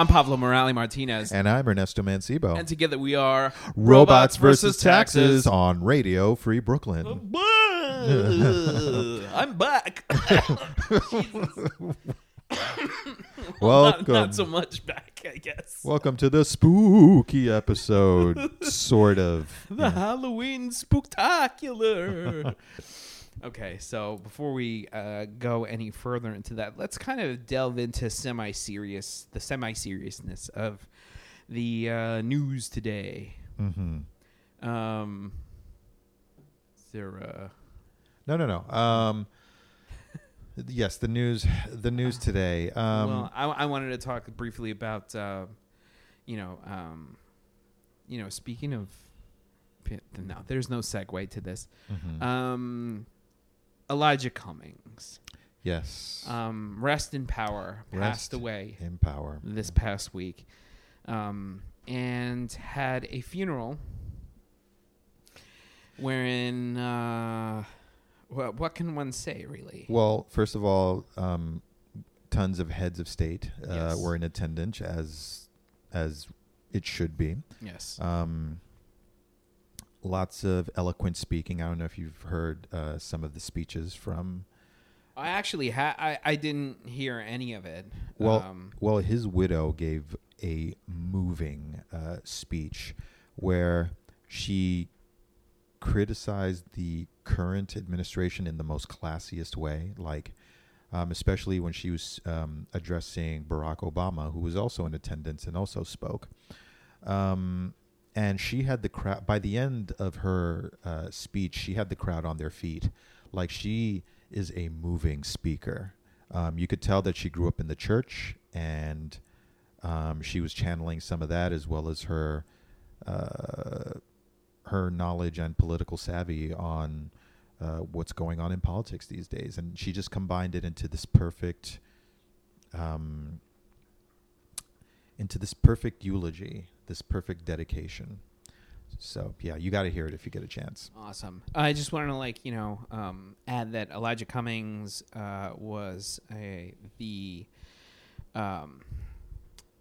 I'm Pablo Morales Martinez. And I'm Ernesto Mancibo. And together we are Robots, versus Taxes on Radio Free Brooklyn. I'm back. Welcome. Not, not so much back, I guess. Welcome to the spooky episode, sort of. The Halloween spooktacular. okay, so before we uh, go any further into that, let's kind of delve into semi-serious, the semi-seriousness of the uh, news today. Mm-hmm. Um, is there a No, no, no. Um, yes, the news. The news today. Um, well, I, I wanted to talk briefly about, uh, you know, um, you know, speaking of, no, there's no segue to this. mhm. Um, Elijah Cummings, yes. um, rest in power, passed away in power. this past week, um, and had a funeral wherein, uh, what, what can one say, really? Well, first of all, um, tons of heads of state uh, Yes. were in attendance, as as it should be. Yes. Um, lots of eloquent speaking. I don't know if you've heard uh, some of the speeches from. I actually ha- I, I didn't hear any of it. Well, um, well, his widow gave a moving uh, speech where she criticized the current administration in the most classiest way, like um, especially when she was um, addressing Barack Obama, who was also in attendance and also spoke. Um, and she had the crowd by the end of her uh, speech. She had the crowd on their feet, like she is a moving speaker. Um, you could tell that she grew up in the church, and um, she was channeling some of that as well as her uh, her knowledge and political savvy on uh, what's going on in politics these days. And she just combined it into this perfect um, into this perfect eulogy, this perfect dedication. So yeah, you got to hear it if you get a chance. Awesome. I just wanted to like you know um, add that Elijah Cummings uh, was a the. Um,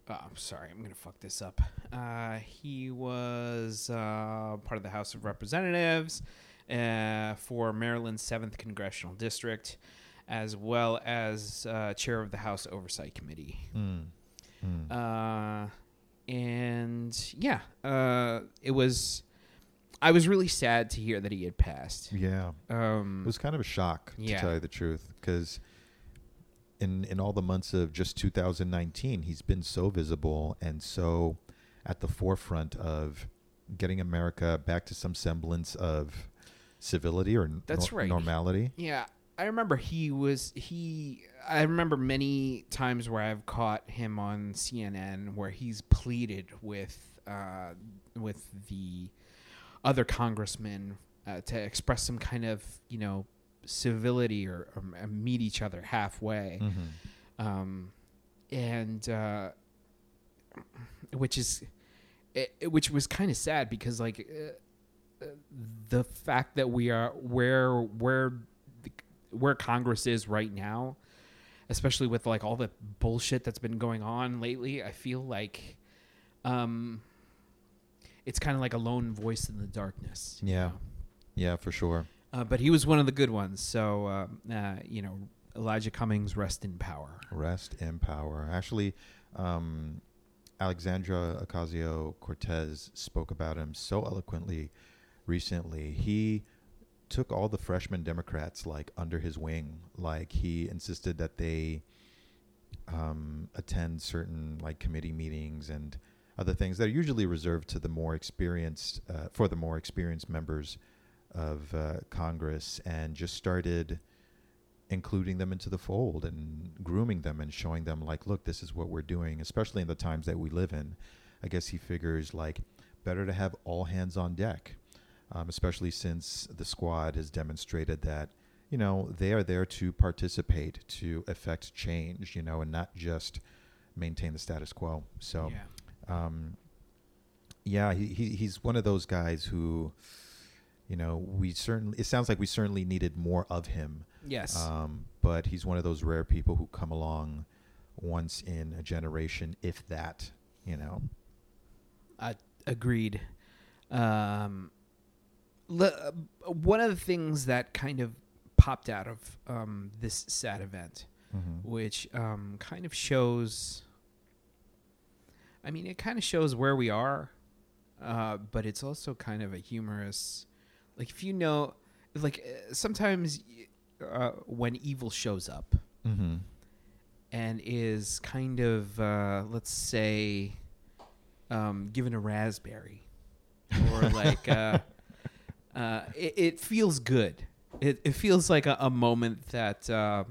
oh, I'm sorry, I'm gonna fuck this up. Uh, he was uh, part of the House of Representatives uh, for Maryland's seventh congressional district, as well as uh, chair of the House Oversight Committee. Mm. Mm. And yeah, uh, it was. I was really sad to hear that he had passed. yeah, Um, it was kind of a shock Yeah. to tell you the truth, because in in all the months of just 2019, he's been so visible and so at the forefront of getting America back to some semblance of civility or That's right. normality. yeah, I remember he was he. I remember many times where I've caught him on CNN where he's pleaded with uh, with the other congressmen uh, to express some kind of you know civility or, or meet each other halfway. Mm-hmm. um, and uh, which is it, which was kind of sad because like uh, uh, the fact that we are where where where Congress is right now, especially with like all the bullshit that's been going on lately, I feel like um, it's kind of like a lone voice in the darkness. Yeah. know? Yeah, for sure. Uh, but he was one of the good ones, so uh, uh, you know Elijah Cummings, rest in power. Rest in power. Actually, um, Alexandria Ocasio Cortez spoke about him so eloquently recently. He took all the freshman Democrats like under his wing. Like he insisted that they um, attend certain like committee meetings and other things that are usually reserved to the more experienced uh, for the more experienced members of uh, Congress, and just started including them into the fold and grooming them and showing them like look this is what we're doing especially in the times that we live in i guess he figures like better to have all hands on deck um, especially since the squad has demonstrated that you know they are there to participate to affect change you know and not just maintain the status quo so yeah. um, yeah, he, he he's one of those guys who, you know, we certainly it sounds like we certainly needed more of him. Yes. Um, but he's one of those rare people who come along once in a generation, if that. You know. Uh, agreed. Um, le- uh, one of the things that kind of popped out of um, this sad event, Mm-hmm. which um, kind of shows. I mean, it kind of shows where we are, uh, but it's also kind of a humorous. Like, if you know, like uh, sometimes uh, when evil shows up Mm-hmm. and is kind of, uh, let's say, um, given a raspberry, or like, uh, it, it feels good. It, it feels like a, a moment that uh,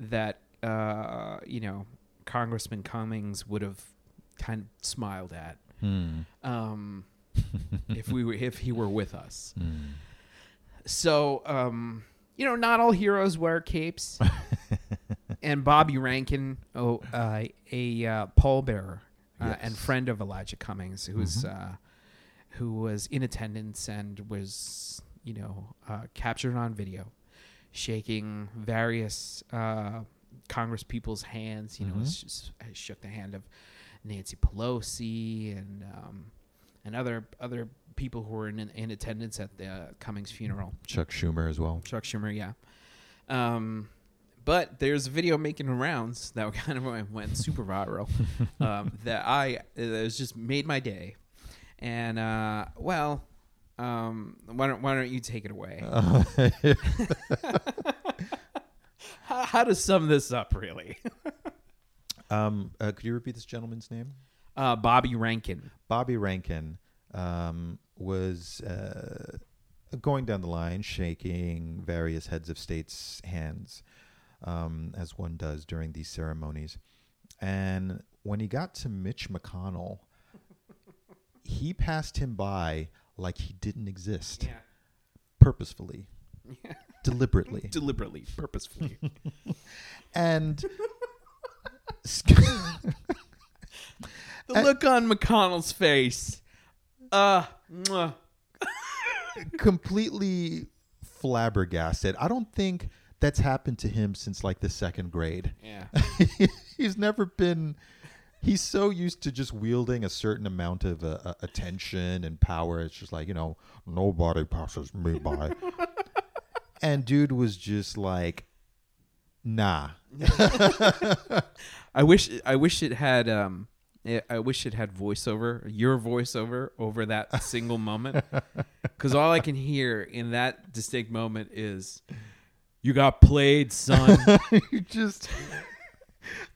that uh, you know Congressman Cummings would have kind of smiled at Hmm. um, if we were if he were with us. Hmm. So, um, you know, not all heroes wear capes. and Bobby Rankin, oh, uh, a uh, pallbearer uh, and friend of Elijah Cummings, who's Mhm. Who was in attendance and was, you know, uh, captured on video, shaking various uh, Congress people's hands. You know, Mhm. s- s- shook the hand of Nancy Pelosi and um, and other other people who were in in attendance at the uh, Cummings funeral. Chuck Schumer as well. Chuck Schumer, yeah. Um, but there's a video making rounds that kind of went, went super viral um, that I it was just made my day. And uh, well, um, why don't why don't you take it away? how, how to sum this up, really? um, uh, could you repeat this gentleman's name? Uh, Bobby Rankin. Bobby Rankin um, was uh, going down the line, shaking various heads of states' hands, um, as one does during these ceremonies. And when he got to Mitch McConnell, he passed him by like he didn't exist, Yeah. purposefully, Yeah. deliberately. Deliberately, purposefully. and the look on McConnell's face. Uh, completely flabbergasted. I don't think that's happened to him since like the second grade. yeah. he's never been. He's so used to just wielding a certain amount of uh, uh, attention and power. It's just like you know, nobody passes me by. and dude was just like, nah. I wish I wish it had um I- I wish it had voiceover, your voiceover over that single moment. Cuz all I can hear in that distinct moment is you got played, son. you just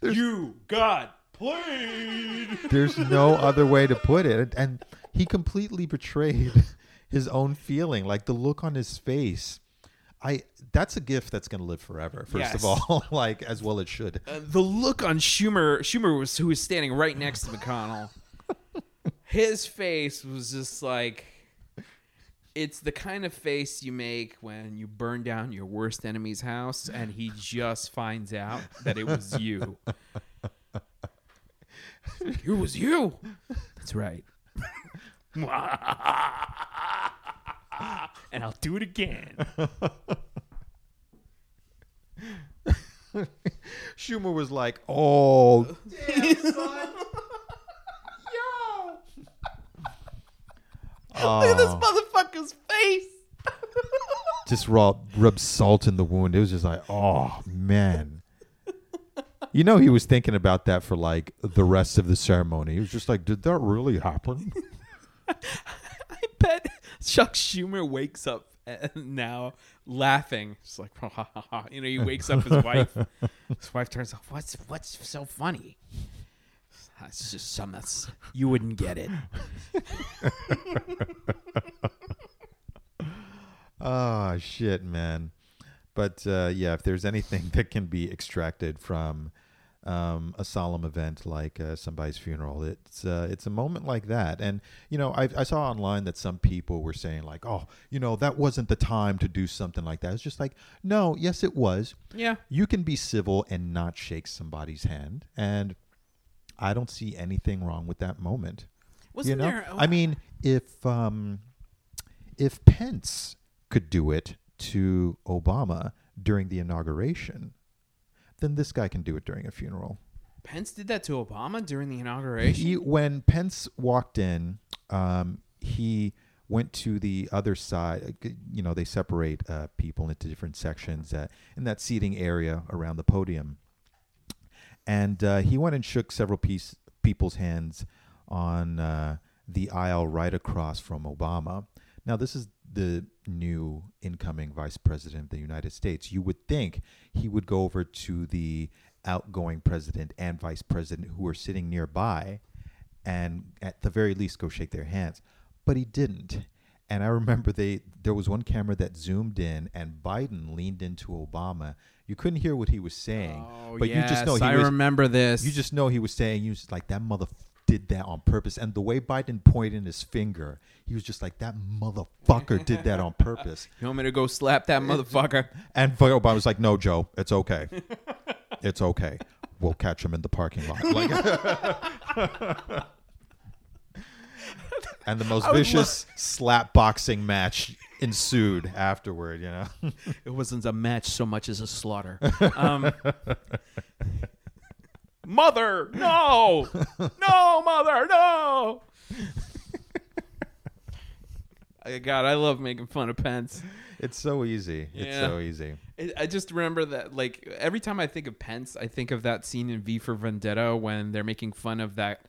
you got played. there's no other way to put it and he completely betrayed his own feeling like the look on his face i that's a gift that's going to live forever first of all like as well it should Uh, the look on Schumer Schumer was who was standing right next to McConnell. His face was just like it's the kind of face you make when you burn down your worst enemy's house and he just finds out that it was you. it was you. That's right. and I'll do it again. schumer was like oh damn, son. yo, uh. Look at this motherfucker's face. just raw rub salt in the wound it was just like oh man you know he was thinking about that for like the rest of the ceremony he was just like did that really happen I bet Chuck Schumer wakes up uh, now laughing. It's like, you know, he wakes up his wife. His wife turns off. What's what's so funny? It's just some that's you wouldn't get it. Oh shit, man. But uh, yeah, if there's anything that can be extracted from um, a solemn event like uh, somebody's funeral, it's uh, it's a moment like that. And you know, I, I saw online that some people were saying like, "Oh, you know, that wasn't the time to do something like that." It's just like, no, yes, it was. Yeah, You can be civil and not shake somebody's hand, and I don't see anything wrong with that moment wasn't you know there? i mean if um if pence could do it to obama during the inauguration then this guy can do it during a funeral. Pence did that to Obama during the inauguration. He, when Pence walked in, um, he went to the other side. uh, You know, they separate uh, people into different sections uh, in that seating area around the podium. And uh, he went and shook several piece, people's hands on uh, the aisle right across from Obama. Now, this is the new incoming vice president of the United States. You would think he would go over to the outgoing president and vice president who were sitting nearby and at the very least go shake their hands. But he didn't. And I remember they there was one camera that zoomed in and Biden leaned into Obama. You couldn't hear what he was saying, Oh, but you just know he I was remember this. you just know he was saying you was like that mother did that on purpose. And the way Biden pointed his finger, he was just like that motherfucker did that on purpose. you want me to go slap that motherfucker? And Obama was like, "No, Joe, it's okay. It's okay. We'll catch him in the parking lot." Like, and the most vicious slap boxing match ensued afterward. You know, It wasn't a match so much as a slaughter. Um, mother, no, no, mother, no. God, I love making fun of Pence. it's so easy. It's Yeah. so easy. I- I just remember that, like, every time I think of Pence, I think of that scene in V for Vendetta when they're making fun of that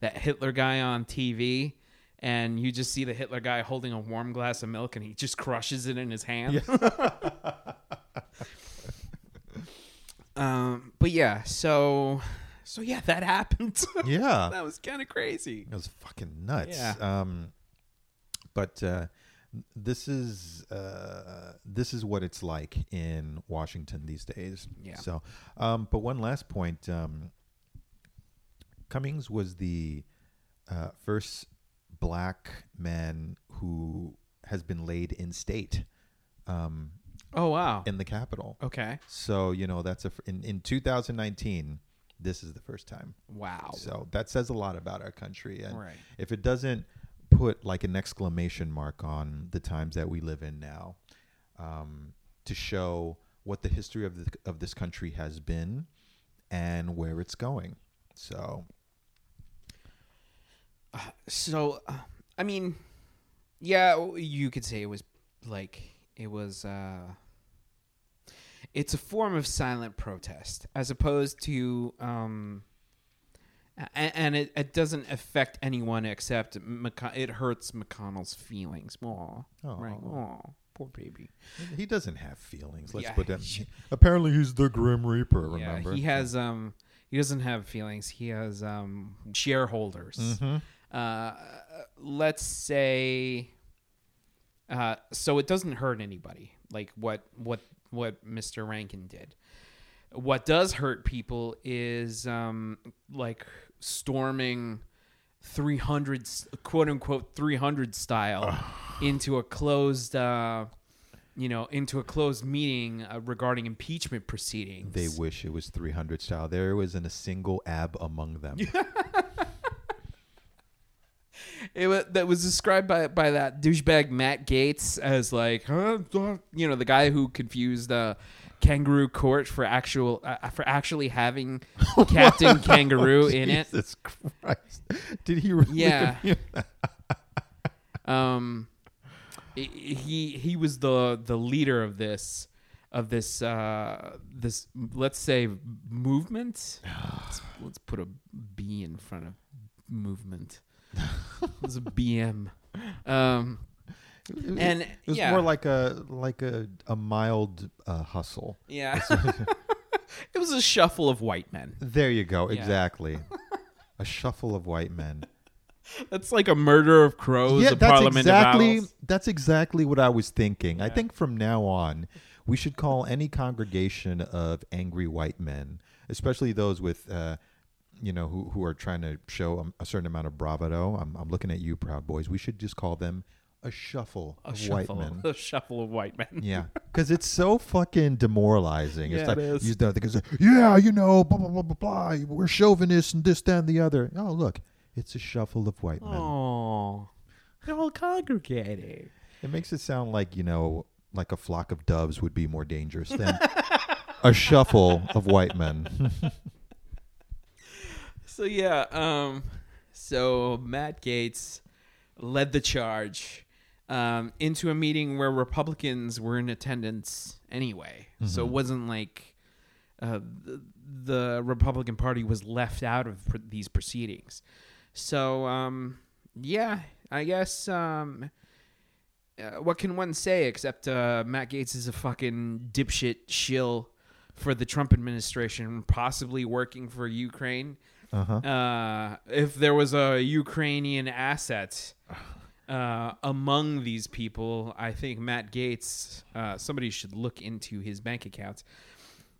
that Hitler guy on TV, and you just see the Hitler guy holding a warm glass of milk, and he just crushes it in his hand. um, but yeah, so so yeah, that happened. Yeah, that was kind of crazy. It was fucking nuts. Yeah. Um, but uh, this is uh, this is what it's like in Washington these days. Yeah. So, um, but one last point: um, Cummings was the uh, first black man who has been laid in state um, Oh wow. in the Capitol. Okay. So you know that's a in in 2019. This is the first time. Wow. So that says a lot about our country. And Right. if it doesn't put like an exclamation mark on the times that we live in now, um, to show what the history of the, of this country has been and where it's going. So So, uh, I mean, yeah, you could say it was like it was. uh It's a form of silent protest, as opposed to, um and, and it, it doesn't affect anyone except McC- it hurts McConnell's feelings. Aw, right? Aw. Aw, poor baby. he doesn't have feelings. Let's Yeah, put that. he- Apparently, he's the Grim Reaper. Remember? Yeah, he has. Um, he doesn't have feelings. He has um shareholders. Mhm. uh, let's say uh, so it doesn't hurt anybody like what what what Mr. Rankin did. What does hurt people is um, like storming 300 quote unquote 300 style into a closed uh, you know into a closed meeting uh, regarding impeachment proceedings. They wish it was 300 style. There wasn't a single ab among them. It was, that was described by by that douchebag Matt Gaetz as like, huh, uh, you know, the guy who confused uh, Kangaroo Court for actual uh, for actually having Captain Kangaroo in it. Jesus Christ! Did he really? Yeah. Um, he- he he was the the leader of this of this uh this let's say movement. let's, let's put a B in front of movement. It's a BM. Um. It- And it was yeah. more like a like a a mild uh, hustle. Yeah. it was a shuffle of white men. There you go. Yeah. Exactly. a shuffle of white men. That's like a murder of crows, yeah, that's exactly that's exactly what I was thinking. I think from now on, we should call any congregation of angry white men, especially those with. Uh, you know who who are trying to show a, a certain amount of bravado. I'm, I'm looking at you, Proud Boys. We should just call them a shuffle A of shuffle, white men. a shuffle of white men. Yeah, because it's so fucking demoralizing. Yeah, it's like it is. you know, they say, "Yeah, you know, blah blah blah blah blah. We're chauvinists and this, that, and the other." Oh, look, it's a shuffle of white men. Oh, they're all congregating. It makes it sound like you know, like a flock of doves would be more dangerous than a shuffle of white men. So yeah, um, so Matt Gaetz led the charge um, into a meeting where Republicans were in attendance anyway. So it wasn't like uh, the, the Republican Party was left out of pr- these proceedings. So um, yeah, I guess um, uh, what can one say except uh, Matt Gaetz is a fucking dipshit shill for the Trump administration, possibly working for Ukraine. Uh-huh. Uh, if there was a Ukrainian asset uh, among these people, I think Matt Gaetz, uh, somebody should look into his bank accounts.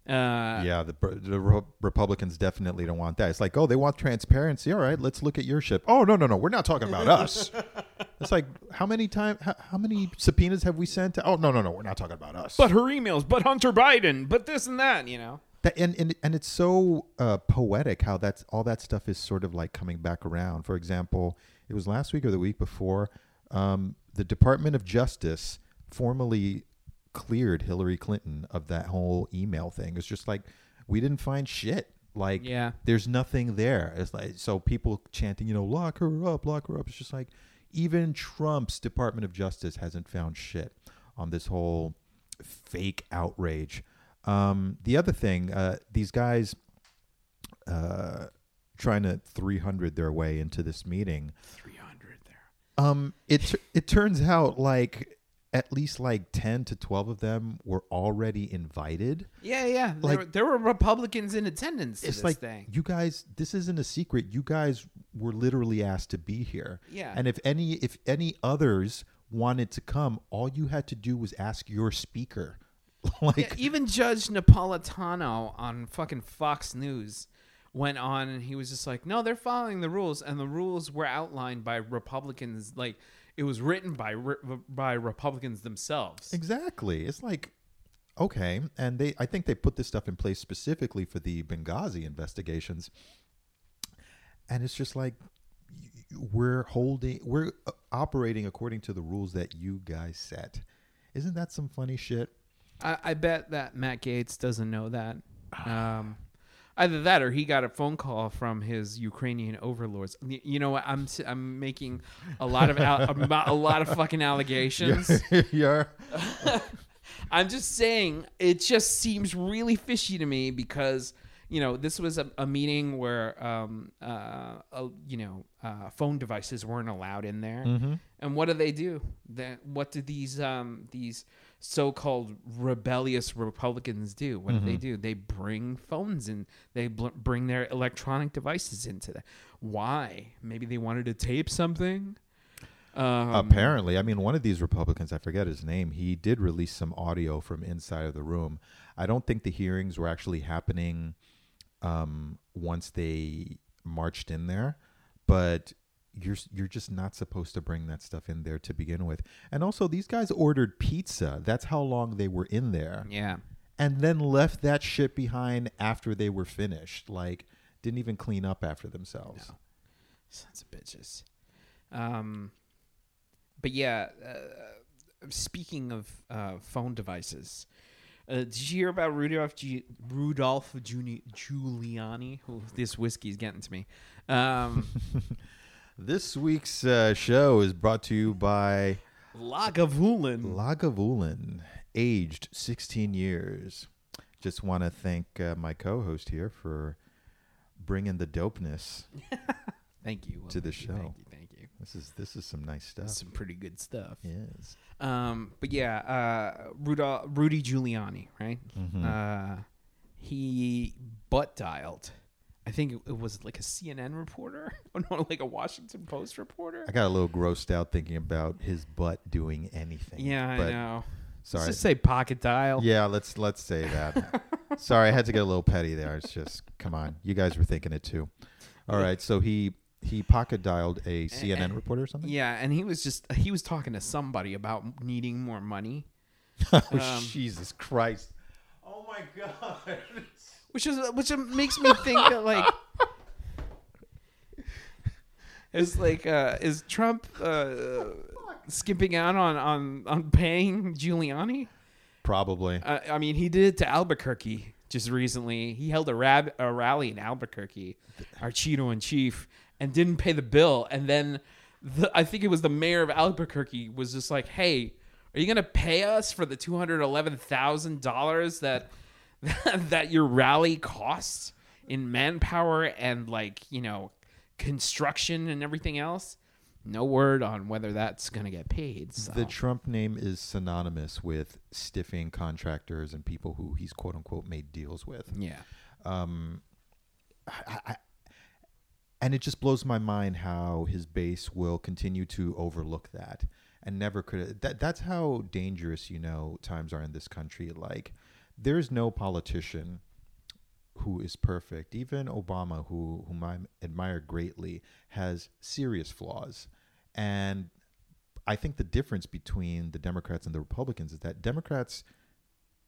Uh, yeah, the, the Re- Republicans definitely don't want that. It's like, oh, they want transparency. All right, let's look at your ship. Oh, no, no, no, we're not talking about us. It's like, how many time, how, how many subpoenas have we sent? To, oh, no, no, no, we're not talking about us. But her emails, but Hunter Biden, but this and that, you know. That, and, and and it's so uh, poetic how that's all that stuff is sort of like coming back around. For example, it was last week or the week before, um, the Department of Justice formally cleared Hillary Clinton of that whole email thing. It's just like we didn't find shit. Like Yeah. there's nothing there. It's like so people chanting, you know, lock her up, lock her up. It's just like even Trump's Department of Justice hasn't found shit on this whole fake outrage. Um, the other thing, uh, these guys uh, trying to 300 their way into this meeting. 300 there. Um, it it turns out like at least like 10 to 12 of them were already invited. Yeah, yeah. There, Like- were, there were Republicans in attendance to it's this like thing. you guys this isn't a secret you guys were literally asked to be here Yeah. and if any if any others wanted to come all you had to do was ask your speaker like Yeah, even Judge Napolitano on fucking Fox News went on and he was just like, "No, they're following the rules, and the rules were outlined by Republicans. Like it was written by re- by Republicans themselves." exactly it's like okay and they i think they put this stuff in place specifically for the benghazi investigations and it's just like we're holding we're uh, operating according to the rules that you guys set isn't that some funny shit I, I bet that Matt Gaetz doesn't know that. Um, either that or he got a phone call from his Ukrainian overlords. You know what? I'm I'm making a lot of al- a lot of fucking allegations. yeah I'm just saying it just seems really fishy to me because you know this was a, a meeting where um uh, uh you know uh, phone devices weren't allowed in there, and what do they do? That what do these um these so-called rebellious Republicans do? What do they do? They bring phones and They bl- bring their electronic devices into that. Why? Maybe they wanted to tape something. Um, Apparently, I mean, one of these Republicans, I forget his name, he did release some audio from inside of the room. I don't think the hearings were actually happening um, once they marched in there, but you're you're just not supposed to bring that stuff in there to begin with. And also, these guys ordered pizza. That's how long they were in there, Yeah. and then left that shit behind after they were finished. Like, didn't even clean up after themselves. No. Sons of bitches. Um, but yeah, uh, speaking of uh, phone devices, uh, did you hear about Rudolph G- Rudolph Giuni- Giuliani? Ooh, this whiskey's getting to me. Um, This week's uh, show is brought to you by. Lagavulin. Lagavulin, aged 16 years. Just want to thank uh, my co-host here for bringing the dopeness. Thank you To the show. Thank you. This is this is some nice stuff. Some pretty good stuff. yes. Um, but yeah, uh, Rudolph, Rudy Giuliani, right? Mhm. Uh, he butt dialed. I think it, it was like a CNN reporter, or no, like a Washington Post reporter. I got a little grossed out thinking about his butt doing anything. Yeah, I know. Sorry. Let's just say pocket dial. yeah, let's let's say that. sorry, I had to get a little petty there. It's just come on, you guys were thinking it too. All right, so he he pocket dialed a CNN reporter or something. Yeah, and he was just he was talking to somebody about needing more money, oh Um, Jesus Christ! Oh my God! which is which makes me think that like is like uh is Trump uh skipping out on on on paying Giuliani? Probably. Uh, I mean, he did it to Albuquerque just recently. He held a, rab- a rally in Albuquerque, our Cheeto in chief, and didn't pay the bill. And then the, I think it was the mayor of Albuquerque was just like, "Hey, are you gonna pay us for the two hundred eleven thousand dollars that that your rally costs in manpower and like you know construction and everything else?" No word on whether that's gonna get paid. So. The Trump name is synonymous with stiffing contractors and people who he's quote unquote made deals with. yeah. Um, I, I, and it just blows my mind how his base will continue to overlook that and never could. That that's how dangerous you know times are in this country. Like, there's no politician who is perfect. Even Obama, who whom I admire greatly, has serious flaws, and I think the difference between the Democrats and the Republicans is that Democrats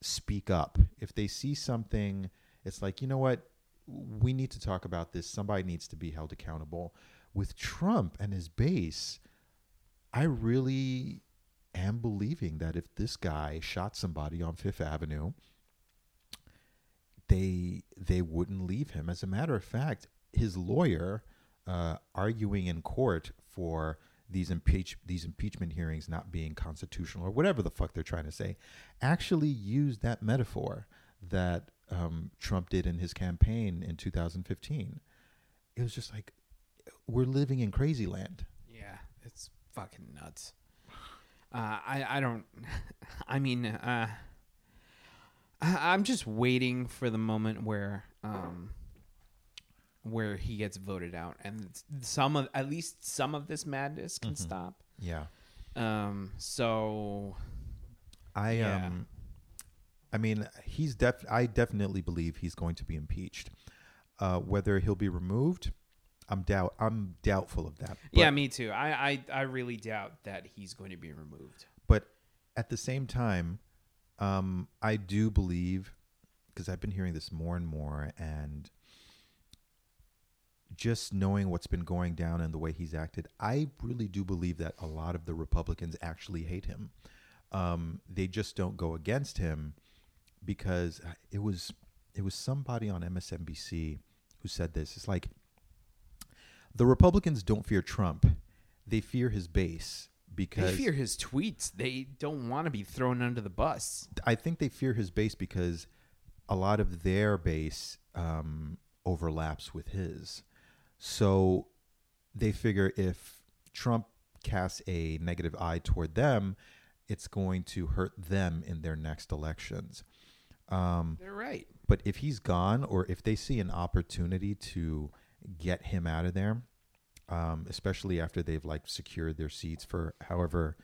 speak up if they see something. It's like you know what we need to talk about this. Somebody needs to be held accountable. With Trump and his base, I really am believing that if this guy shot somebody on Fifth Avenue, they they wouldn't leave him. As a matter of fact, his lawyer uh, arguing in court for these impeach these impeachment hearings not being constitutional or whatever the fuck they're trying to say, actually used that metaphor that um, Trump did in his campaign in 2015. It was just like we're living in crazy land. Yeah, it's fucking nuts. Uh, I I don't. I mean, uh, I, I'm just waiting for the moment where um, where he gets voted out, and some of at least some of this madness can stop. Yeah. Um, so I Yeah. um I mean, he's def I definitely believe he's going to be impeached. Uh, whether he'll be removed, I'm doubt I'm doubtful of that. But, yeah, me too. I, I I really doubt that he's going to be removed. but at the same time, um, I do believe because I've been hearing this more and more, and just knowing what's been going down and the way he's acted, I really do believe that a lot of the Republicans actually hate him. Um, they just don't go against him because it was it was somebody on MSNBC who said this. It's like the Republicans don't fear Trump; they fear his base because They fear his tweets. They don't want to be thrown under the bus. I think they fear his base because a lot of their base um, overlaps with his. So they figure if Trump casts a negative eye toward them, it's going to hurt them in their next elections. Um, They're right. but if he's gone, or if they see an opportunity to get him out of there, um, especially after they've like secured their seats for however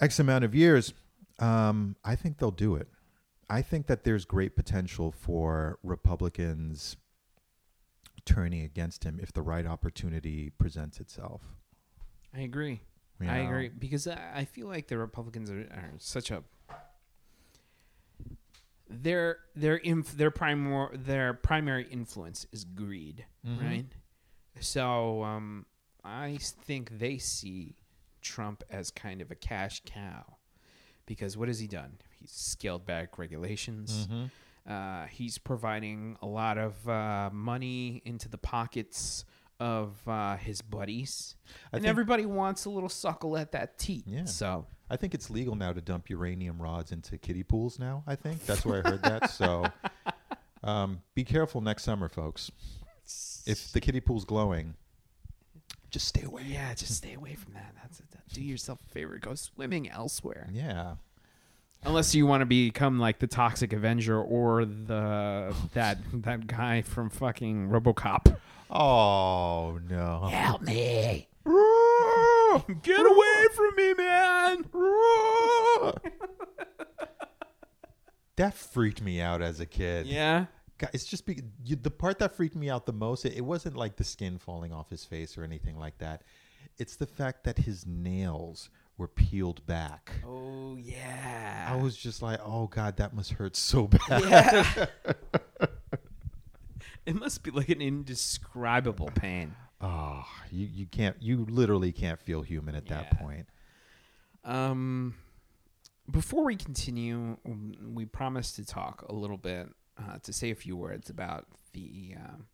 X amount of years, um, I think they'll do it. I think that there's great potential for Republicans turning against him if the right opportunity presents itself. I agree. You I agree because I I feel like the Republicans are, are such a their their inf- their primor- their primary influence is greed, Mhm. right? So um, I think they see Trump as kind of a cash cow because what has he done? He's scaled back regulations. Mhm. Uh, he's providing a lot of uh, money into the pockets of uh, his buddies, I and think- everybody wants a little suckle at that teat. Yeah. So I think it's legal now to dump uranium rods into kiddie pools now. I think that's where I heard that. So um, be careful next summer, folks. If the kiddie pool's glowing, just stay away. yeah, just stay away from that. That's it. Do yourself a favor. Go swimming elsewhere. Yeah. Unless you want to become like the Toxic Avenger or the that that guy from fucking RoboCop. Oh no. Help me! Get away from me, man! that freaked me out as a kid. Yeah. God, It's just be, you, the part that freaked me out the most. It, it wasn't like the skin falling off his face or anything like that. It's the fact that his nails were peeled back. Oh yeah. I was just like, oh god, that must hurt so bad. Yeah. it must be like an indescribable pain. Oh, you, you can't, you literally can't feel human at that point. Um, before we continue, um, we promised to talk a little bit, uh, to say a few words about the um,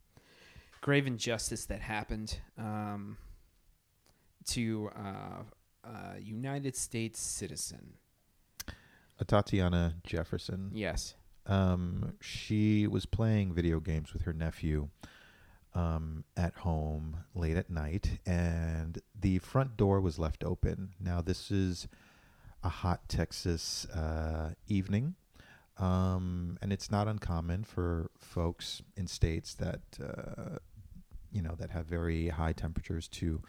grave injustice that happened um, to uh, a United States citizen. Uh, Tatiana Jefferson. Yes. Um, she was playing video games with her nephew um, at home late at night, and the front door was left open. Now, this is a hot Texas uh, evening, um, and it's not uncommon for folks in states that uh, you know that have very high temperatures to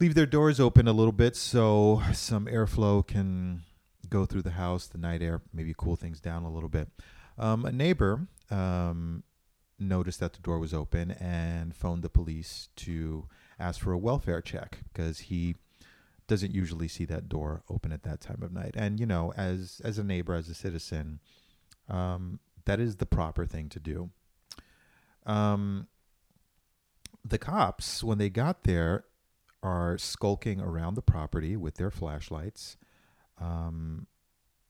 leave their doors open a little bit so some airflow can go through the house, the night air, maybe cool things down a little bit. Um, a neighbor um, noticed that the door was open and phoned the police to ask for a welfare check because he doesn't usually see that door open at that time of night. And you know, as as a neighbor, as a citizen, um, that is the proper thing to do. Um, the cops, when they got there, are skulking around the property with their flashlights um,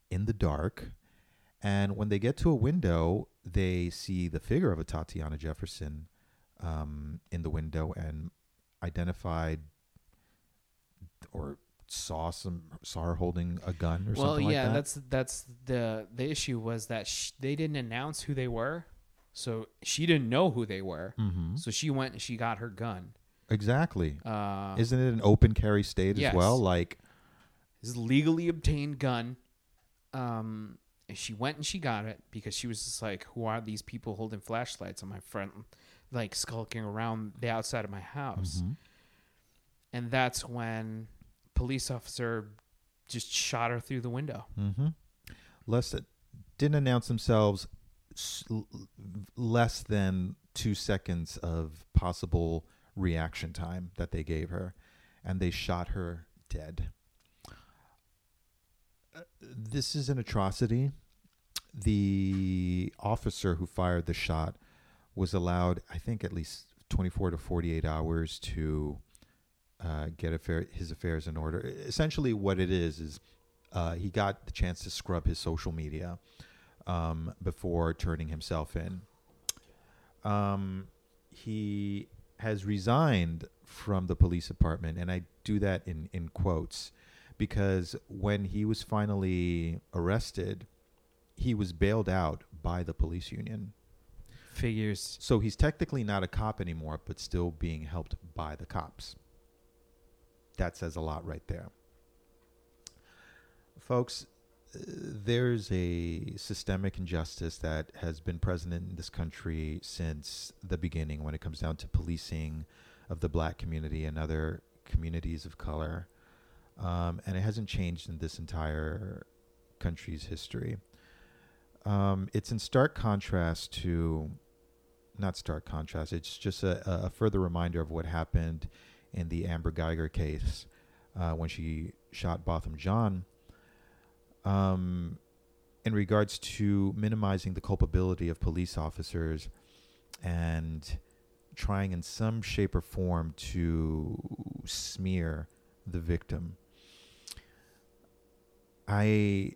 in the dark. And when they get to a window, they see the figure of a Tatiana Jefferson um, in the window and identified or saw some saw her holding a gun or well, something yeah, like that. Well yeah that's that's the the issue was that sh- they didn't announce who they were, so she didn't know who they were. mm-hmm. So she went and she got her gun. Exactly. Uh, Isn't it an open carry state yes. as well? Like, his legally obtained gun. Um, and she went and she got it because she was just like, "Who are these people holding flashlights on my front, like skulking around the outside of my house?" Mhm. And that's when police officer just shot her through the window. Mm-hmm. Less didn't announce themselves. s- Less than two seconds of possible reaction time that they gave her, and they shot her dead. Uh, This is an atrocity. The officer who fired the shot was allowed, I think, at least 24 to 48 hours to uh, get affair, his affairs in order. Essentially, what it is is uh, he got the chance to scrub his social media um, before turning himself in. Um, he has resigned from the police department, and I do that in, in quotes because when he was finally arrested, he was bailed out by the police union. Figures. So he's technically not a cop anymore, but still being helped by the cops. That says a lot right there. Folks, there's a systemic injustice that has been present in this country since the beginning when it comes down to policing of the black community and other communities of color. Um, and it hasn't changed in this entire country's history. Um, it's in stark contrast to not stark contrast. It's just a, a further reminder of what happened in the Amber Guyger case uh, when she shot Botham Jean. Um, in regards to minimizing the culpability of police officers and trying in some shape or form to smear the victim. I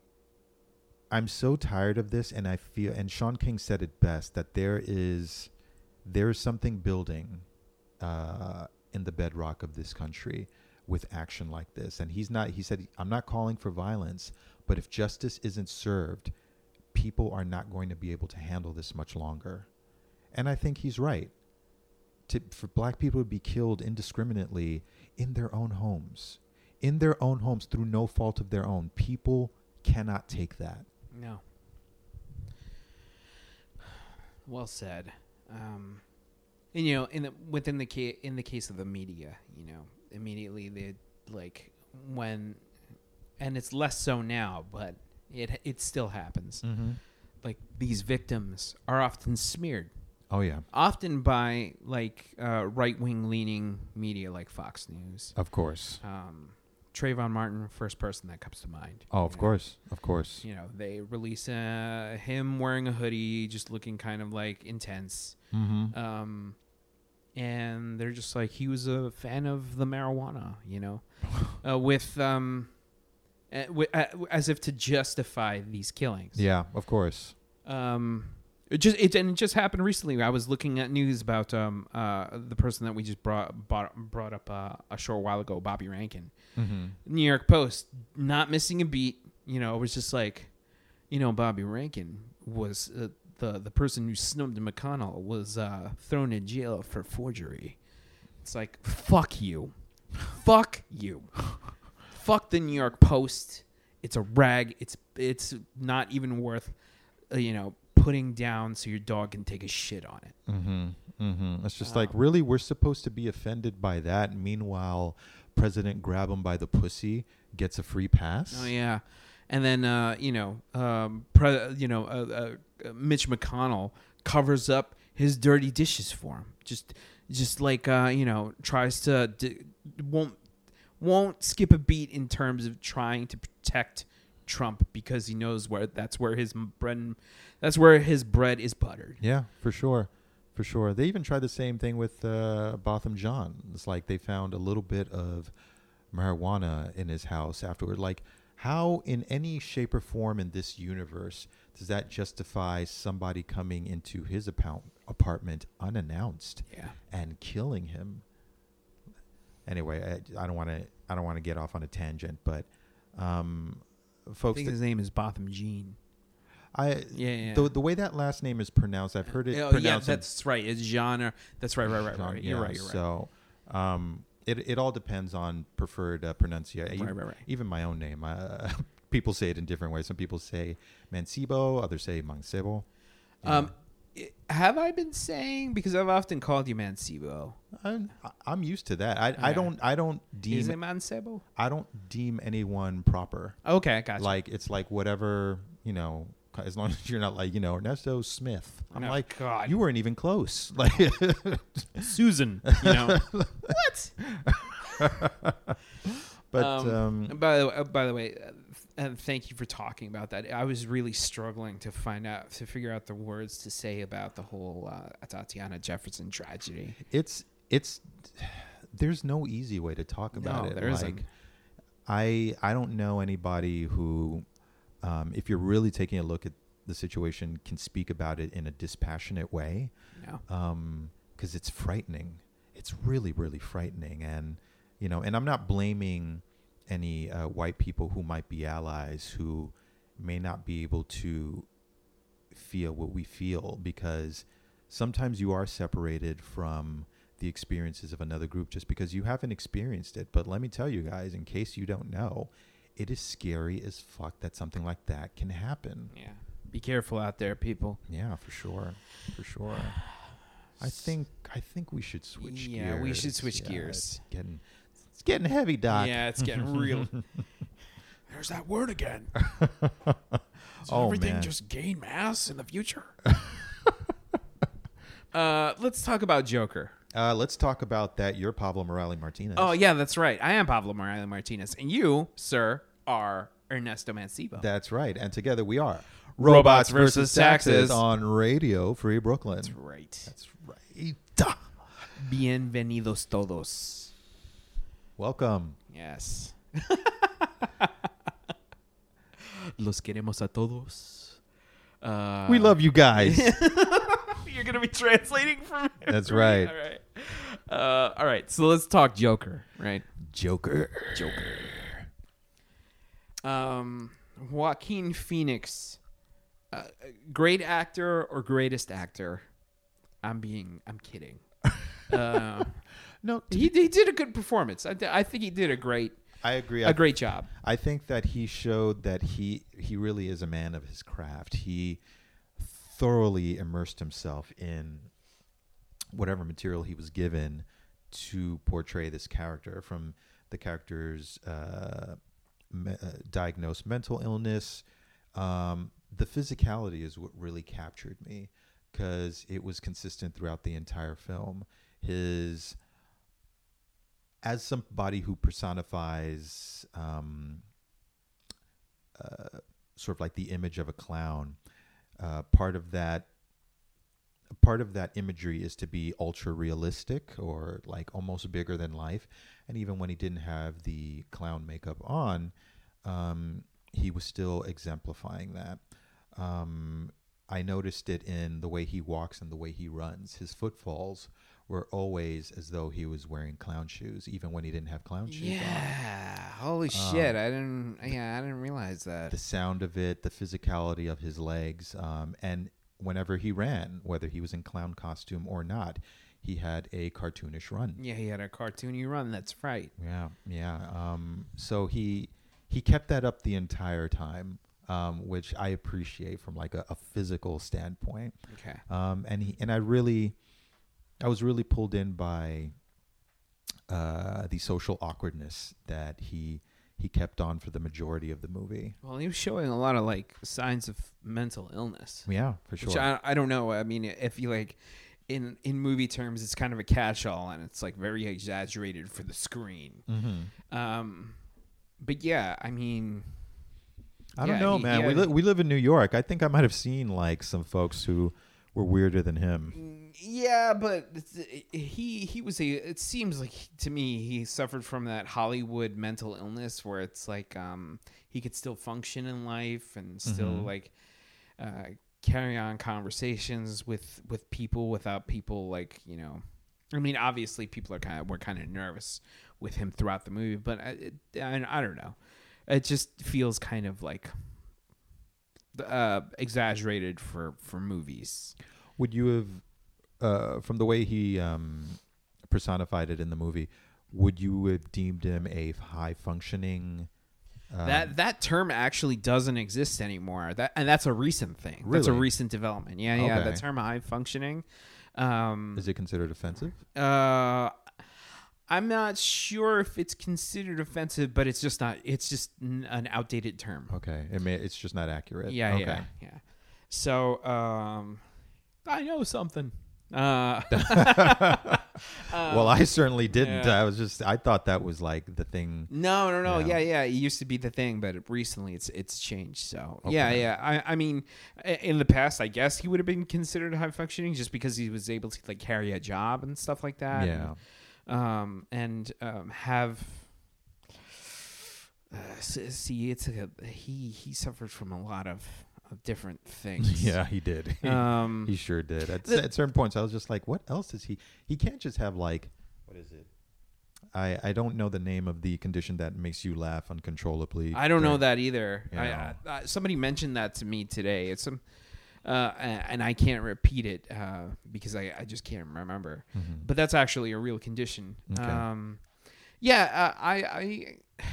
I'm so tired of this, and I feel, and Shaun King said it best that there is there is something building uh, in the bedrock of this country with action like this. And he's not. He said, "I'm not calling for violence, but if justice isn't served, people are not going to be able to handle this much longer." And I think he's right. To, for black people to be killed indiscriminately in their own homes, in their own homes through no fault of their own, people cannot take that. No. Well said. Um, and you know, in the within the ca- in the case of the media, you know, immediately they like when, and it's less so now, but it it still happens. Mm-hmm. Like these victims are often smeared, Oh yeah, often by like uh, right wing leaning media like Fox News. of course. Um, Trayvon Martin, first person that comes to mind. Oh, of know. course, of course. you know they release uh, him wearing a hoodie just looking kind of like intense Mm-hmm. um and they're just like he was a fan of the marijuana you know uh, with um as if to justify these killings. Yeah, of course. Um, it just it and it just happened recently. I was looking at news about um uh the person that we just brought brought, brought up uh, a short while ago, Bobby Rankin. Mm-hmm. New York Post, not missing a beat. You know, it was just like, you know, Bobby Rankin was uh, the the person who snubbed McConnell was uh, thrown in jail for forgery. It's like fuck you, fuck you, fuck the New York Post. It's a rag. It's it's not even worth, uh, you know, putting down so your dog can take a shit on it. Mm-hmm. Mm-hmm. It's just Um, like really, we're supposed to be offended by that. Meanwhile, President grab him by the pussy gets a free pass. Oh yeah, and then uh, you know, um, pre- you know, uh, uh, Mitch McConnell covers up his dirty dishes for him. Just, just like uh, you know, tries to d- won't won't skip a beat in terms of trying to protect Trump because he knows where that's where his bread that's where his bread is buttered. Yeah, for sure. For sure. They even tried the same thing with uh, Botham John. It's like they found a little bit of marijuana in his house afterward. Like, how, in any shape or form in this universe, does that justify somebody coming into his apou- apartment unannounced Yeah. and killing him? Anyway, I, I don't want to. I don't want to get off on a tangent, but um, I folks, think that- his name is Botham Jean. I Yeah, yeah. the the way that last name is pronounced, I've heard it Oh, yeah, that's right. It's. Or, that's right, right, right, right. You're right. You're right. So, um, it it all depends on preferred uh, pronunciation. Right, right, right. Even my own name, uh, people say it in different ways. Some people say Mancebo, others say Mancebo. Um, i- have I been saying because I've often called you Mancebo? I'm, I'm used to that. I, I don't I don't deem Is it Mancebo? I don't deem anyone proper. Okay, gotcha. Like it's like whatever you know. As long as you're not like you know Ernesto Smith. I'm No, like God. you weren't even close. Like Susan. You know what? but Um, um, by the way, by the way, uh, and thank you for talking about that. I was really struggling to find out to figure out the words to say about the whole uh, Tatiana Jefferson tragedy. it's it's there's no easy way to talk about No, it. there like. I I don't know anybody who, um, if you're really taking a look at the situation, can speak about it in a dispassionate way. No. Um, because it's frightening. It's really really frightening, and you know, and I'm not blaming any uh, white people who might be allies who may not be able to feel what we feel because sometimes you are separated from the experiences of another group just because you haven't experienced it. But let me tell you guys, in case you don't know, it is scary as fuck that something like that can happen. Yeah. Be careful out there, people. Yeah, for sure. For sure. I think I think we should switch Yeah, gears. we should switch Yeah, gears. Getting it's getting heavy, Doc. Yeah, it's getting real. There's that word again. Does Oh, everything man. just gain mass in the future? uh, let's talk about Joker. Uh, let's talk about that. You're Pablo Morales Martinez. Oh yeah, that's right. I am Pablo Morales Martinez, and you, sir, are Ernesto Mancebo. That's right. And together we are Robots versus Taxes. on Radio Free Brooklyn. that's right. That's right. Bienvenidos todos. Welcome. Yes. Los queremos a todos. Uh, we love you guys. You're gonna be translating for me. That's right. All right. Uh, all right. So let's talk Joker. Right. Joker. Joker. Um, Joaquin Phoenix, uh, great actor or greatest actor? I'm being. I'm kidding. Uh, No, he, he did a good performance. I, I think he did a great I agree. a I, great job. I think that he showed that he he really is a man of his craft. He thoroughly immersed himself in whatever material he was given to portray this character from the character's uh, me- uh, diagnosed mental illness. Um, the physicality is what really captured me because it was consistent throughout the entire film. His as somebody who personifies um, uh, sort of like the image of a clown, uh, part of that part of that imagery is to be ultra realistic or like almost bigger than life. And even when he didn't have the clown makeup on, um, he was still exemplifying that. Um, I noticed it in the way he walks and the way he runs. His footfalls were always as though he was wearing clown shoes, even when he didn't have clown shoes on. Yeah. Holy Um, shit! I didn't. Yeah, I didn't realize that. The sound of it, the physicality of his legs, um, and whenever he ran, whether he was in clown costume or not, he had a cartoonish run. Yeah, he had a cartoony run. That's right. Yeah, yeah. Um, so he he kept that up the entire time, um, which I appreciate from like a, a physical standpoint. Okay. Um, and he and I really, I was really pulled in by uh, the social awkwardness that he he kept on for the majority of the movie. Well, he was showing a lot of like signs of mental illness. Yeah, for sure. Which I, I don't know. I mean, if you like, in in movie terms, it's kind of a catch-all, and it's like very exaggerated for the screen. hmm Um, but yeah, I mean, I don't Yeah, know, he- man. We li- we live in New York. I think I might have seen like some folks who were weirder than him. yeah, but he he was a. It seems like to me he suffered from that Hollywood mental illness where it's like um he could still function in life and still Mhm. like uh, carry on conversations with with people without people like you know. I mean, obviously, people are kind of were kind of nervous with him throughout the movie, but I, it, I, I don't know. It just feels kind of like uh, exaggerated for for movies. Would you have, uh, from the way he um, personified it in the movie, would you have deemed him a high functioning? Um, that that term actually doesn't exist anymore. That and that's a recent thing. That's a recent development. Yeah, yeah. The term high functioning. Um, is it considered offensive? uh, I'm not sure if it's considered offensive, but it's just not. It's just n- an outdated term. Okay, it may, it's just not accurate. Yeah, okay. yeah, yeah. So, um, I know something. Uh, well, I certainly didn't. yeah. I was just I thought that was like the thing. No, no, no. Yeah. Yeah, yeah. It used to be the thing, but recently it's it's changed. So yeah, Okay. yeah. I, I mean, in the past, I guess he would have been considered high functioning just because he was able to like carry a job and stuff like that. Yeah. Um, and um, have. Uh, see, it's a, he he suffered from a lot of, of different things. Yeah, he did. Um. he sure did. At, the- at certain points, I was just like, "What else is he? He can't just have like, what is it? I I don't know the name of the condition that makes you laugh uncontrollably. I don't know that either. Yeah. I, I, somebody mentioned that to me today. It's some, uh, and I can't repeat it uh, because I, I just can't remember. Mhm. But that's actually a real condition. Okay. Um, yeah, uh, I, I.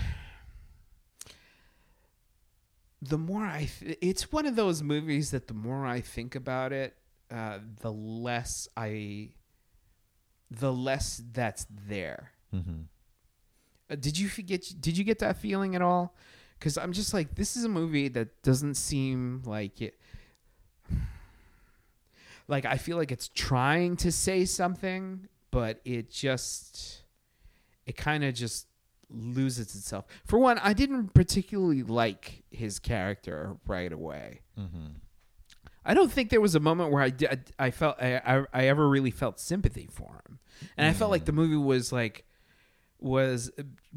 The more I, th- it's one of those movies that the more I think about it, uh, the less I, the less that's there. Mhm. Uh, did you forget? Did you get that feeling at all? Because I'm just like, this is a movie that doesn't seem like it. Like I feel like it's trying to say something, but it just, it kind of just loses itself. For one, I didn't particularly like his character right away. Mhm. I don't think there was a moment where I did, I felt I, I, I ever really felt sympathy for him, and I felt like the movie was like was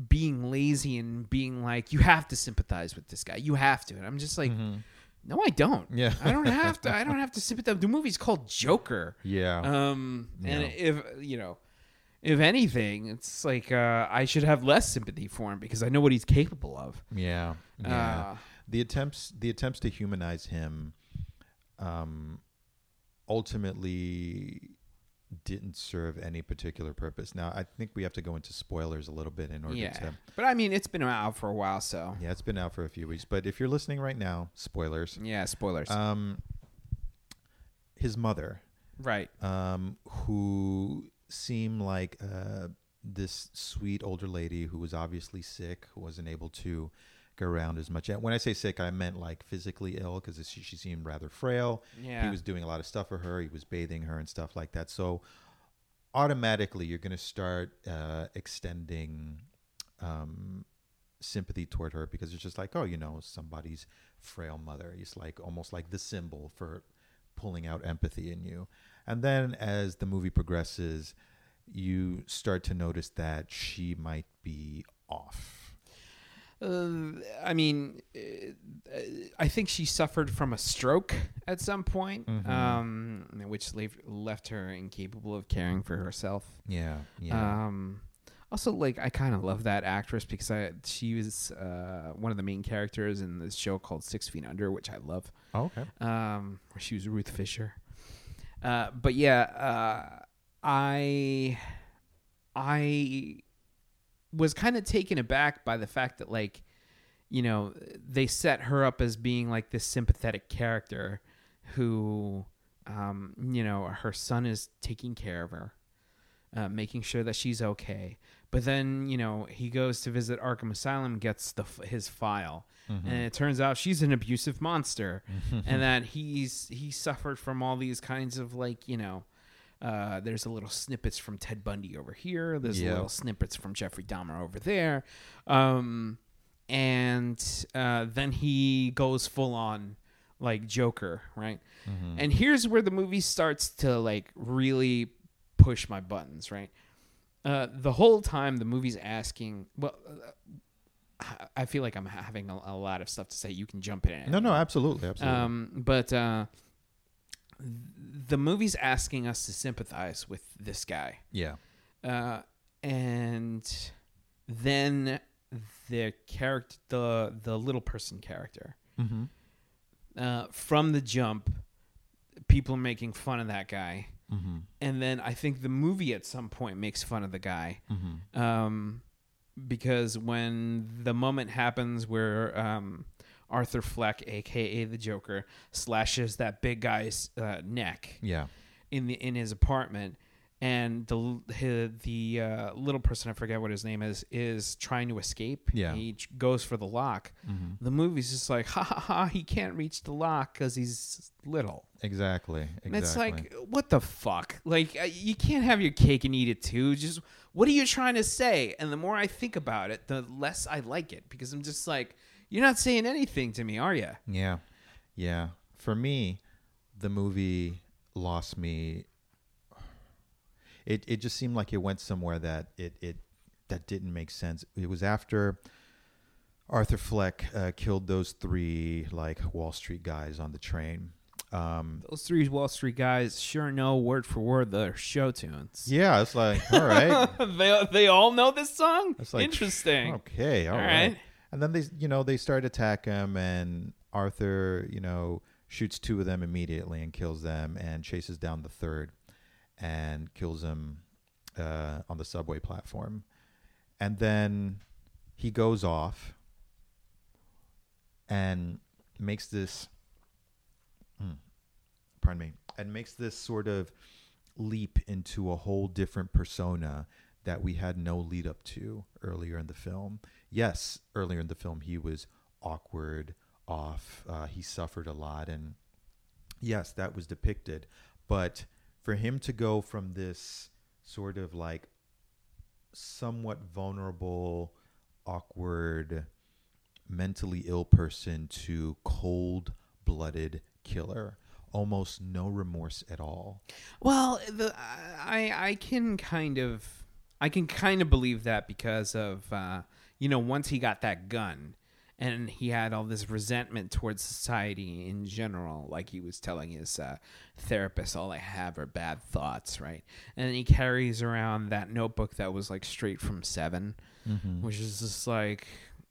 being lazy and being like you have to sympathize with this guy, you have to, and I'm just like, Mhm. No, I don't. Yeah. I don't have to. I don't have to sympathize. The movie's called Joker. Yeah. Um, and Yeah. if you know, if anything, it's like uh, I should have less sympathy for him because I know what he's capable of. yeah. Yeah. Uh, the attempts the attempts to humanize him um ultimately didn't serve any particular purpose. Now, I think we have to go into spoilers a little bit in order yeah, to but I mean, it's been out for a while, so Yeah, it's been out for a few weeks, but if you're listening right now, spoilers. yeah, spoilers. Um his mother right. um who seemed like uh this sweet older lady who was obviously sick, who wasn't able to around as much. And when I say sick, I meant like physically ill because she, she seemed rather frail. Yeah. He was doing a lot of stuff for her. He was bathing her and stuff like that. So automatically, you're going to start uh, extending um, sympathy toward her because it's just like, oh, you know, somebody's frail mother. It's like almost like the symbol for pulling out empathy in you. And then as the movie progresses, you start to notice that she might be off. Uh, I mean, uh, I think she suffered from a stroke at some point, Mhm. um, which left, left her incapable of caring for herself. Yeah, yeah. Um, also, like I kind of love that actress because I she was uh, one of the main characters in this show called Six Feet Under, which I love. oh, okay. Um, where she was Ruth Fisher. Uh, but yeah, uh, I I was kind of taken aback by the fact that like you know they set her up as being like this sympathetic character who um, you know her son is taking care of her uh, making sure that she's okay but then you know he goes to visit arkham asylum gets the his file Mm-hmm. and it turns out she's an abusive monster and that he's he suffered from all these kinds of like you know uh, there's a little snippets from Ted Bundy over here. There's Yeah. little snippets from Jeffrey Dahmer over there, um, and uh, then he goes full on like Joker, right? Mm-hmm. And here's where the movie starts to like really push my buttons, right? Uh, the whole time the movie's asking, well, uh, I feel like I'm having a, a lot of stuff to say. You can jump in. no, no, absolutely, absolutely. Um, but uh, the movie's asking us to sympathize with this guy, yeah. uh, and then the character, the the little person character, Mm-hmm. uh, from the jump, people are making fun of that guy, Mm-hmm. and then I think the movie at some point makes fun of the guy. Mm-hmm. um, because when the moment happens where um, Arthur Fleck, aka the Joker, slashes that big guy's uh, neck Yeah. in the in his apartment, and the his, the uh, little person I forget what his name is is trying to escape. Yeah. he ch- goes for the lock. Mm-hmm. The movie's just like ha ha ha. He can't reach the lock because he's little. Exactly. Exactly. And it's like, what the fuck? Like, uh, you can't have your cake and eat it too. Just, what are you trying to say? And the more I think about it, the less I like it because I'm just like, you're not saying anything to me, are you? Yeah. Yeah. For me, the movie lost me. It it just seemed like it went somewhere that it it that didn't make sense. It was after Arthur Fleck uh, killed those three like Wall Street guys on the train. Um, Those three Wall Street guys sure know word for word the show tunes. yeah, it's like all right, they, they all know this song? It's like, Interesting. okay, all All right. right. And then they, you know, they start to attack him, and Arthur, you know, shoots two of them immediately and kills them, and chases down the third, and kills him uh, on the subway platform, and then he goes off and makes this, hmm, pardon me, and makes this sort of leap into a whole different persona that we had no lead up to earlier in the film. Yes, earlier in the film he was awkward, off, uh, he suffered a lot, and yes, that was depicted. But for him to go from this sort of like somewhat vulnerable, awkward, mentally ill person to cold blooded killer, almost no remorse at all. Well, the I I can kind of I can kind of believe that because of uh, you know once he got that gun and he had all this resentment towards society in general, like he was telling his uh, therapist, "All I have are bad thoughts," right? And he carries around that notebook that was like straight from Seven, which is just like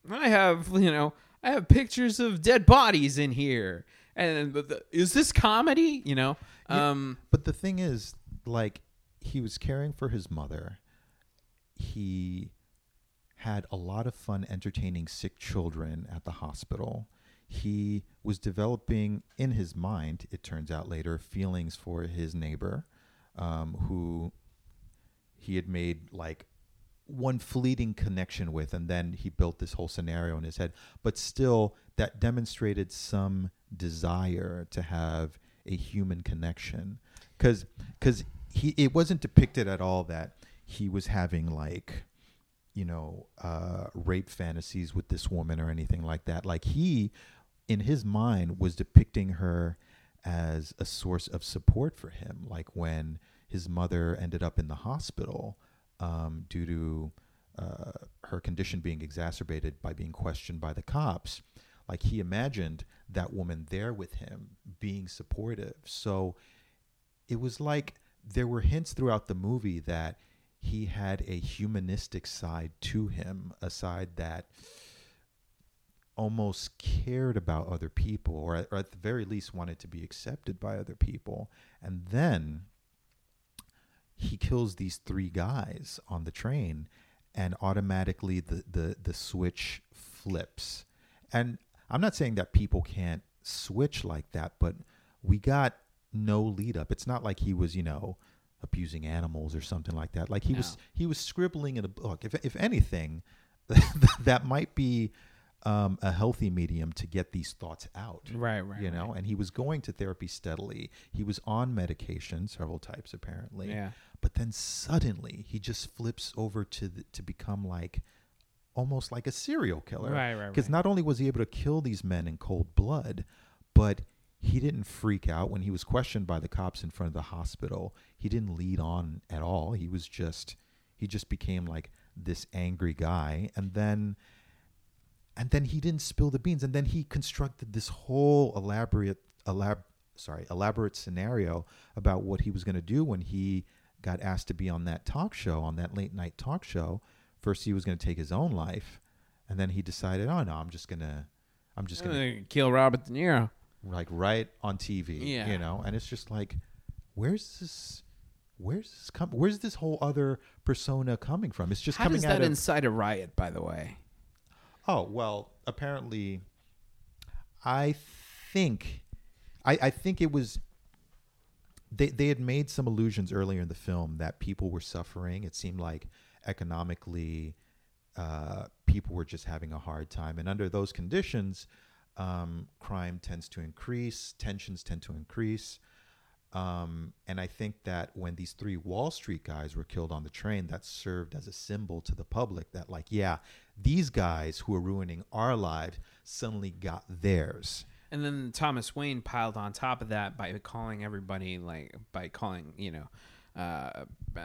I have you know I have pictures of dead bodies in here. And the, the, is this comedy? You know, Yeah. um, But the thing is, like, he was caring for his mother. He had a lot of fun entertaining sick children at the hospital. He was developing in his mind, it turns out later, feelings for his neighbor, um, who he had made like one fleeting connection with, and then he built this whole scenario in his head. But still, that demonstrated some desire to have a human connection, because he it wasn't depicted at all that he was having like you know uh, rape fantasies with this woman or anything like that. Like he, in his mind, was depicting her as a source of support for him. Like when his mother ended up in the hospital um, due to uh, her condition being exacerbated by being questioned by the cops. Like he imagined that woman there with him being supportive. So it was like there were hints throughout the movie that he had a humanistic side to him, a side that almost cared about other people, or at, or at the very least wanted to be accepted by other people. And then he kills these three guys on the train, and automatically the, the, the switch flips. And I'm not saying that people can't switch like that, but we got no lead up. It's not like he was, you know, abusing animals or something like that. Like he No. was he was scribbling in a book. If if anything, that might be um, a healthy medium to get these thoughts out. Right, right. You know, right. and he was going to therapy steadily. He was on medication, several types apparently. Yeah. But then suddenly he just flips over to the, to become like almost like a serial killer. Right, right, Because right. not only was he able to kill these men in cold blood, but he didn't freak out when he was questioned by the cops in front of the hospital. He didn't lead on at all. He was just he just became like this angry guy and then and then he didn't spill the beans and then he constructed this whole elaborate elab sorry elaborate scenario about what he was going to do when he got asked to be on that talk show on that late night talk show first he was going to take his own life and then he decided oh no i'm just going to i'm just going to kill Robert De Niro. Like right on tv Yeah. you know and it's just like where's this where's this com- where's this whole other persona coming from it's just How coming does out that of incite a riot, by the way? Oh well, apparently, I think, I, I think it was. They they had made some allusions earlier in the film that people were suffering. It seemed like economically, uh, people were just having a hard time, and under those conditions, um, crime tends to increase, tensions tend to increase. Um, and I think that when these three Wall Street guys were killed on the train, that served as a symbol to the public that, like, yeah, these guys who are ruining our lives suddenly got theirs. And then Thomas Wayne piled on top of that by calling everybody like by calling you know uh, uh,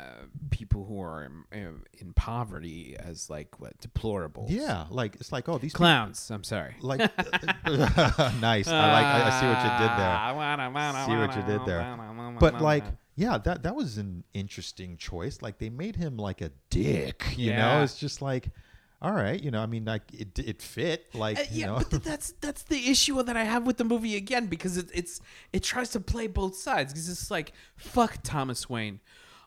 people who are in, in poverty as like what deplorables. Yeah, like it's like, oh, these clowns. I'm sorry. like nice. I like. I, I see what you did there. Ah, See what you did there. But like, yeah, that that was an interesting choice. Like they made him like a dick. You know, it's just like, all right, you know, I mean, like it it fit. Like Uh, you yeah, know, but th- that's that's the issue that I have with the movie again because it, it's it tries to play both sides because it's like fuck Thomas Wayne.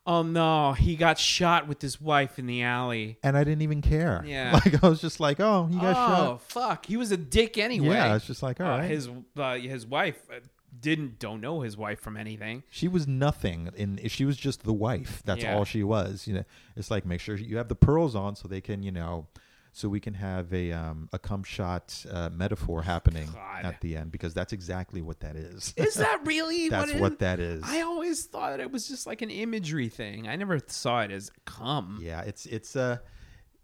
Oh no, he got shot with his wife in the alley. and I didn't even care. Yeah. Like I was just like, oh, he got oh shot. Oh fuck, he was a dick anyway. Yeah, it's just like, all Uh, right. His uh, his wife uh, didn't don't know his wife from anything. she was nothing, and she was just the wife. That's Yeah. all she was. You know, it's like make sure you have the pearls on so they can, you know, so we can have a um a cum shot uh, metaphor happening God. at the end because that's exactly what that is. Is that really that's what, what that is. I always thought it was just like an imagery thing. I never saw it as cum. Yeah, it's it's a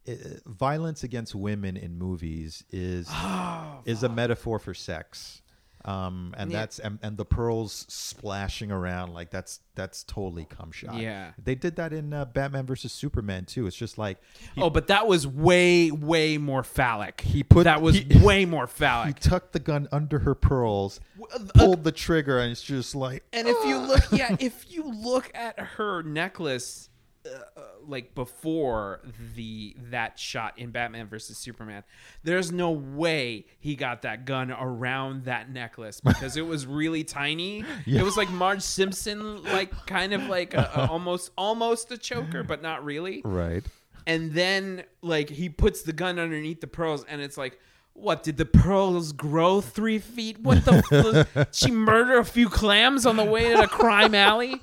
uh, violence against women in movies is Oh, is a metaphor for sex. Um, and Yeah. that's and, and the pearls splashing around like that's that's totally cum shot. Yeah. they did that in uh, Batman versus Superman too. It's just like he, oh, but that was way, way more phallic. He put- that was he- way more phallic. he tucked the gun under her pearls, uh, pulled the trigger, and it's just like And if you look, yeah, if you look at her necklace, uh, like before the that shot in Batman versus Superman, there's no way he got that gun around that necklace because it was really tiny. Yeah. It was like Marge Simpson, like kind of like a, a- almost almost a choker, but not really. right. And then like he puts the gun underneath the pearls, and it's like. What did the pearls grow three feet? What the? f- she murder a few clams on the way to the crime alley?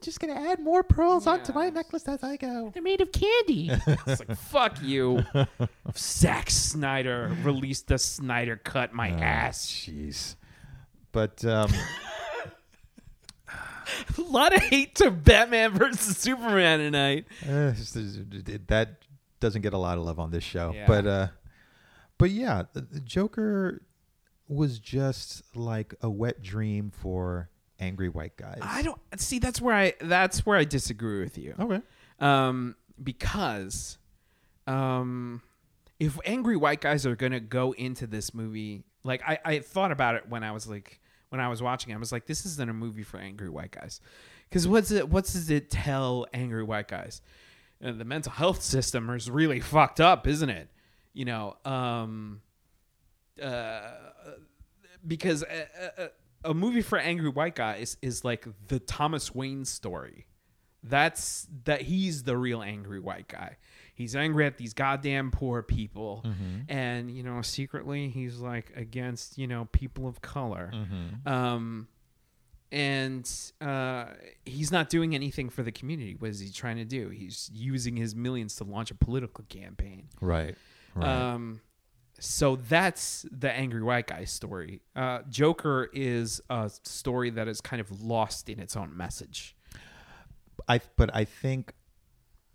I'm just gonna add more pearls onto my necklace as I go. They're made of candy. it's like fuck you. Zack Snyder Release the Snyder cut my ass. Jeez, but um, A lot of hate to Batman versus Superman tonight. Uh, it's- it's- that doesn't get a lot of love on this show. Yeah. But uh but yeah, the, the Joker was just like a wet dream for angry white guys. I don't see. That's where I. That's where I disagree with you. okay. um, because um, if angry white guys are gonna go into this movie, like I, I thought about it when I was like when I was watching, it, I was like, this isn't a movie for angry white guys, because what's it? What does it tell angry white guys? Uh, the mental health system is really fucked up, isn't it? You know, um, uh, because a, a, a movie for angry white guys is like the Thomas Wayne story. That's that he's the real angry white guy. He's angry at these goddamn poor people, and you know, secretly he's like against you know people of color. Um, and uh, he's not doing anything for the community. What is he trying to do? He's using his millions to launch a political campaign. Right. Right. Um, so that's the angry white guy story. Uh, Joker is a story that is kind of lost in its own message. I but I think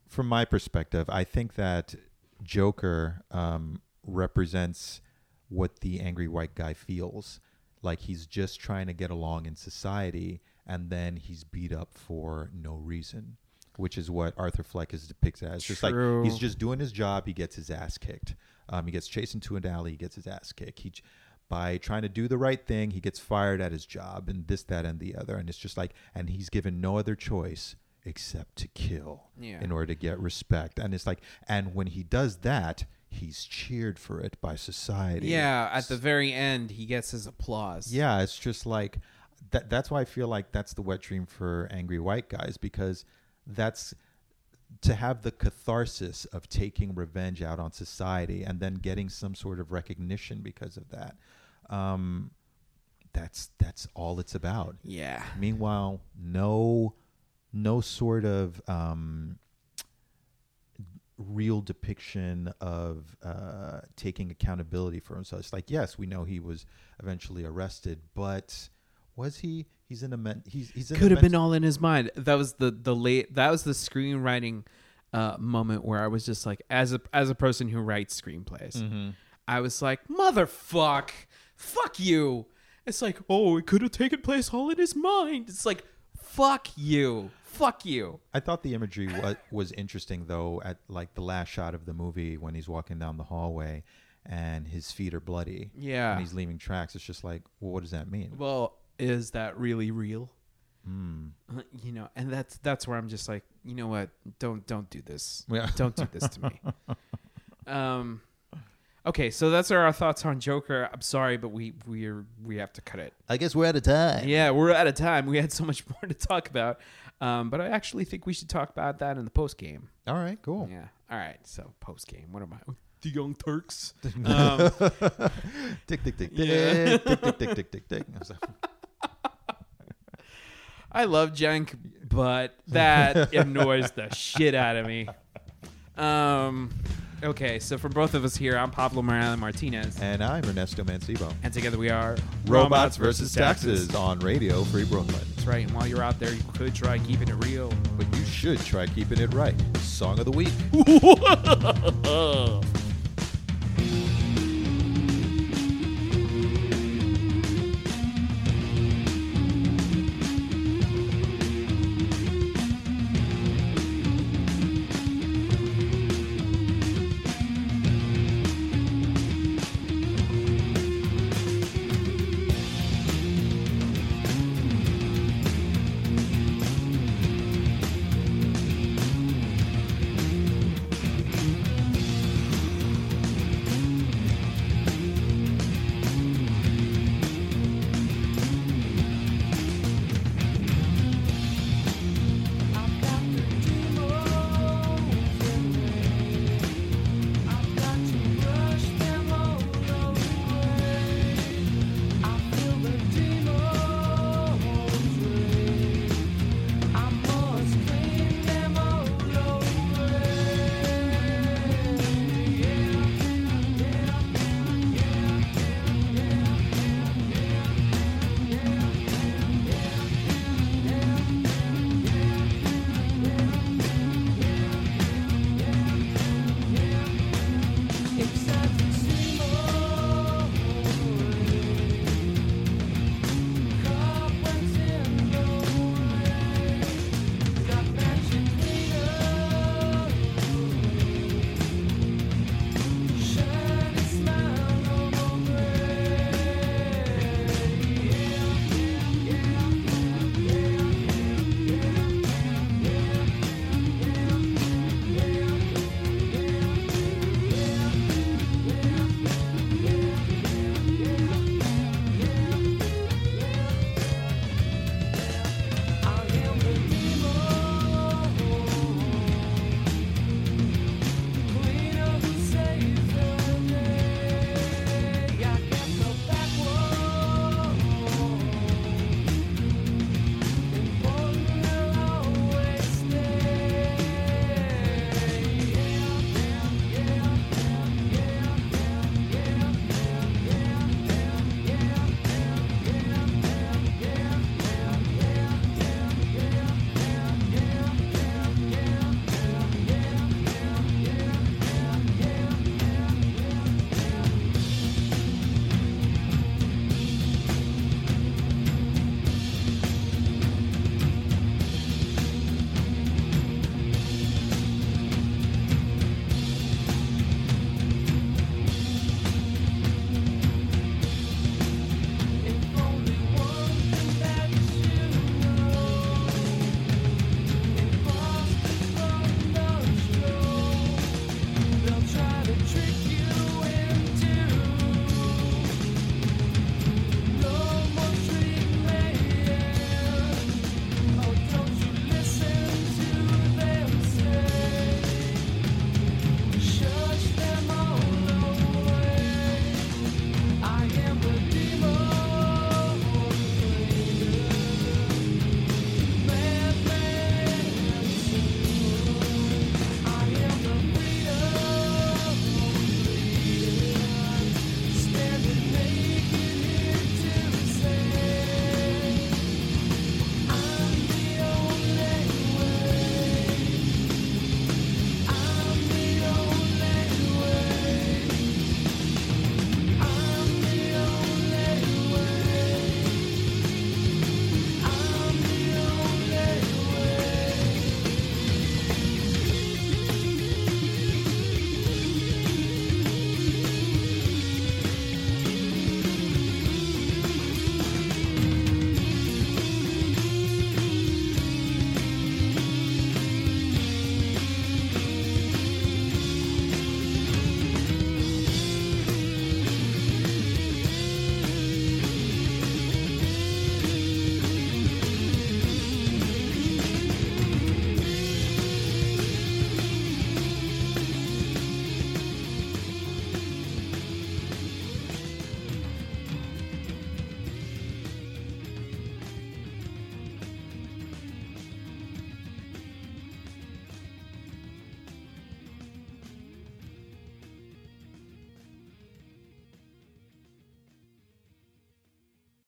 from my perspective, I think that Joker um, represents what the angry white guy feels like. He's just trying to get along in society, and then he's beat up for no reason, which is what Arthur Fleck is depicted as. Just like he's just doing his job, he gets his ass kicked. Um, he gets chased into an alley, he gets his ass kicked. He by trying to do the right thing, he gets fired at his job, and this, that, and the other. And it's just like, and he's given no other choice except to kill Yeah. in order to get respect. And it's like, and when he does that, he's cheered for it by society. Yeah, at the very end, he gets his applause. Yeah, it's just like that. That's why I feel like that's the wet dream for angry white guys because that's to have the catharsis of taking revenge out on society and then getting some sort of recognition because of that. Um, that's that's all it's about. Yeah. Meanwhile, no, no sort of um, real depiction of uh, taking accountability for himself. It's like, yes, we know he was eventually arrested, but was he? He's in a men- he's he's in a Could have men- been all in his mind. That was the the late. That was the screenwriting uh, moment where I was just like, as a as a person who writes screenplays, Mm-hmm. I was like, motherfuck, fuck you. It's like, oh, it could have taken place all in his mind. It's like, fuck you, fuck you. I thought the imagery was was interesting though. At like the last shot of the movie when he's walking down the hallway and his feet are bloody. Yeah. and he's leaving tracks. It's just like, well, what does that mean? Well, is that really real? Hmm. Uh, You know, and that's that's where I'm just like, you know what? Don't don't do this. Yeah. Don't do this to me. um, okay, so that's our thoughts on Joker. I'm sorry, but we we're we have to cut it. I guess we're out of time. Yeah, we're out of time. We had so much more to talk about, um, but I actually think we should talk about that in the post game. All right. Cool. Yeah. All right. So post game. What am I? The Young Turks. um, tick tick tick tick Yeah. tick tick tick tick tick tick. I was like, I love Cenk, but that annoys the shit out of me. Um, okay, so for both of us here, I'm Pablo Morales Martinez, And I'm Ernesto Mancebo. and together we are Robots versus taxes on Radio Free Brooklyn. That's right. And while you're out there, you could try keeping it real. But you should try keeping it right. Song of the week.